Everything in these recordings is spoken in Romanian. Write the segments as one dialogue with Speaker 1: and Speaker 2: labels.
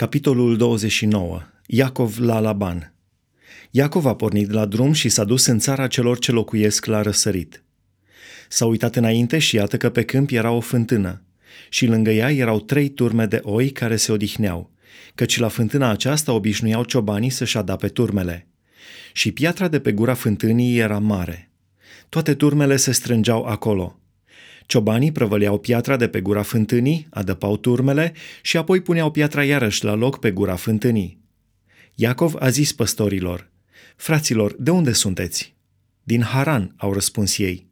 Speaker 1: Capitolul 29. Iacov la Laban. Iacov a pornit la drum și s-a dus în țara celor ce locuiesc la răsărit. S-a uitat înainte și iată că pe câmp era o fântână și lângă ea erau trei turme de oi care se odihneau, căci la fântâna aceasta obișnuiau ciobanii să-și adape turmele. Și piatra de pe gura fântânii era mare. Toate turmele se strângeau acolo – Ciobanii prăvăleau piatra de pe gura fântânii, adăpau turmele și apoi puneau piatra iarăși la loc pe gura fântânii. Iacov a zis păstorilor, Fraților, de unde sunteți? Din Haran, au răspuns ei.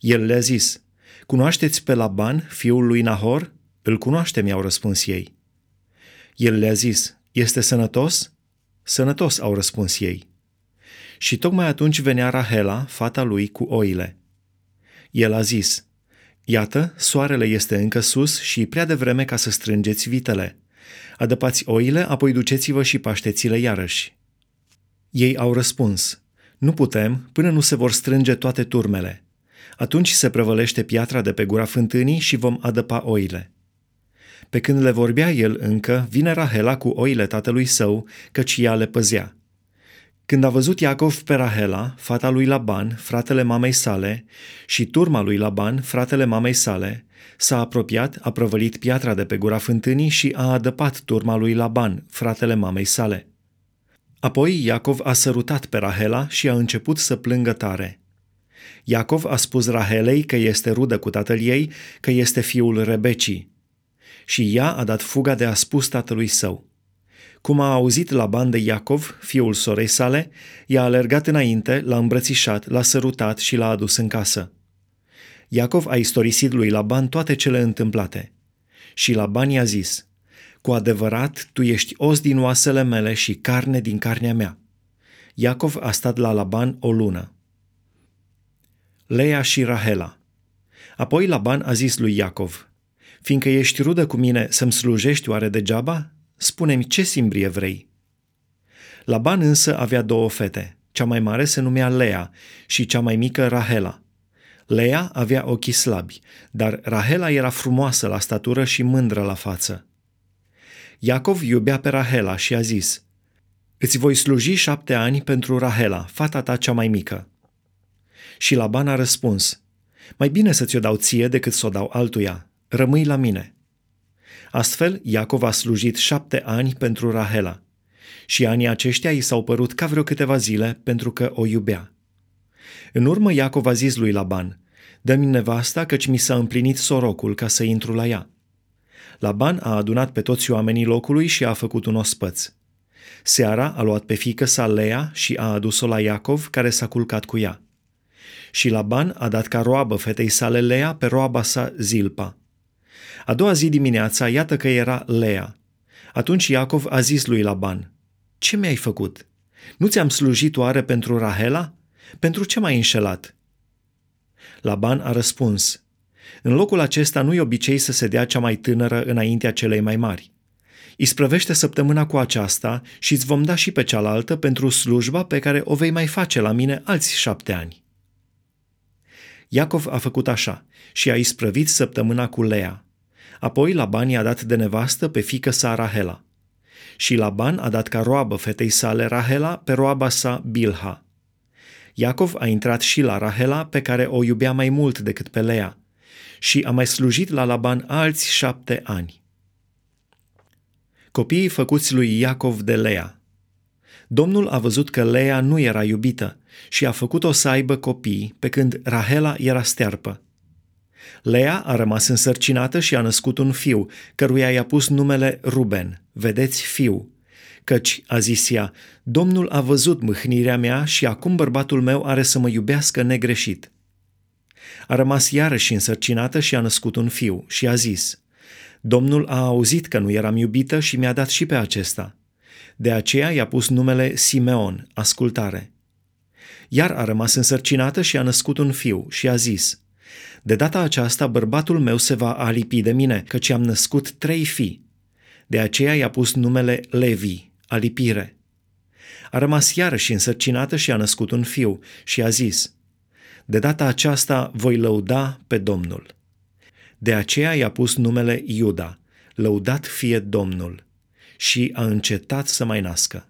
Speaker 1: El le-a zis, Cunoașteți pe Laban, fiul lui Nahor? Îl cunoaștem, i-au răspuns ei. El le-a zis, Este sănătos? Sănătos, au răspuns ei. Și tocmai atunci venea Rahela, fata lui, cu oile. El a zis, Iată, soarele este încă sus și prea devreme ca să strângeți vitele. Adăpați oile, apoi duceți-vă și pașteți-le iarăși. Ei au răspuns, nu putem până nu se vor strânge toate turmele. Atunci se prăvălește piatra de pe gura fântânii și vom adăpa oile. Pe când le vorbea el încă, vine Rahela cu oile tatălui său, căci ea le păzea. Când a văzut Iacov pe Rahela, fata lui Laban, fratele mamei sale, și turma lui Laban, fratele mamei sale, s-a apropiat, a prăvălit piatra de pe gura fântânii și a adăpat turma lui Laban, fratele mamei sale. Apoi Iacov a sărutat pe Rahela și a început să plângă tare. Iacov a spus Rahelei că este rudă cu tatăl ei, că este fiul Rebecii. Și ea a dat fuga de a spus tatălui său. Cum a auzit la de Iacov, fiul sorei sale, i-a alergat înainte, l-a îmbrățișat, l-a sărutat și l-a adus în casă. Iacov a istorisit lui Laban toate cele întâmplate. Și Laban i-a zis, Cu adevărat, tu ești os din oasele mele și carne din carnea mea. Iacov a stat la Laban o lună. Leia și Rahela Apoi Laban a zis lui Iacov, Fiindcă ești rudă cu mine, să-mi slujești oare degeaba? Spune-mi ce simbrie vrei. Laban însă avea două fete. Cea mai mare se numea Lea și cea mai mică Rahela. Lea avea ochii slabi, dar Rahela era frumoasă la statură și mândră la față. Iacov iubea pe Rahela și a zis, Îți voi sluji șapte ani pentru Rahela, fata ta cea mai mică. Și Laban a răspuns, Mai bine să ți-o dau ție decât să o dau altuia. Rămâi la mine. Astfel, Iacov a slujit șapte ani pentru Rahela și anii aceștia i s-au părut ca vreo câteva zile pentru că o iubea. În urmă Iacov a zis lui Laban, Dă-mi nevasta căci mi s-a împlinit sorocul ca să intru la ea. Laban a adunat pe toți oamenii locului și a făcut un ospăț. Seara a luat pe fică sa Lea și a adus-o la Iacov, care s-a culcat cu ea. Și Laban a dat ca roabă fetei sale Lea pe roaba sa Zilpa. A doua zi dimineața, iată că era Lea. Atunci Iacov a zis lui Laban, Ce mi-ai făcut? Nu ți-am slujit oare pentru Rahela? Pentru ce m-ai înșelat? Laban a răspuns, În locul acesta nu-i obicei să se dea cea mai tânără înaintea celei mai mari. Isprăvește săptămâna cu aceasta și îți vom da și pe cealaltă pentru slujba pe care o vei mai face la mine alți șapte ani. Iacov a făcut așa și a isprăvit săptămâna cu Lea. Apoi Laban i-a dat de nevastă pe fică sa Rahela. Și Laban a dat ca roabă fetei sale Rahela pe roaba sa Bilha. Iacov a intrat și la Rahela, pe care o iubea mai mult decât pe Lea, și a mai slujit la Laban alți șapte ani. Copiii făcuți lui Iacov de Lea. Domnul a văzut că Lea nu era iubită și a făcut-o să aibă copii, pe când Rahela era stearpă. Lea a rămas însărcinată și a născut un fiu, căruia i-a pus numele Ruben, vedeți fiu, căci, a zis ea, Domnul a văzut mâhnirea mea și acum bărbatul meu are să mă iubească negreșit. A rămas iarăși însărcinată și a născut un fiu și a zis, Domnul a auzit că nu eram iubită și mi-a dat și pe acesta. De aceea i-a pus numele Simeon, ascultare. Iar a rămas însărcinată și a născut un fiu și a zis, de data aceasta, bărbatul meu se va alipi de mine, căci am născut trei fii. De aceea i-a pus numele Levi, alipire. A rămas iarăși însărcinată și a născut un fiu și a zis, De data aceasta voi lăuda pe Domnul. De aceea i-a pus numele Iuda, lăudat fie Domnul. și a încetat să mai nască.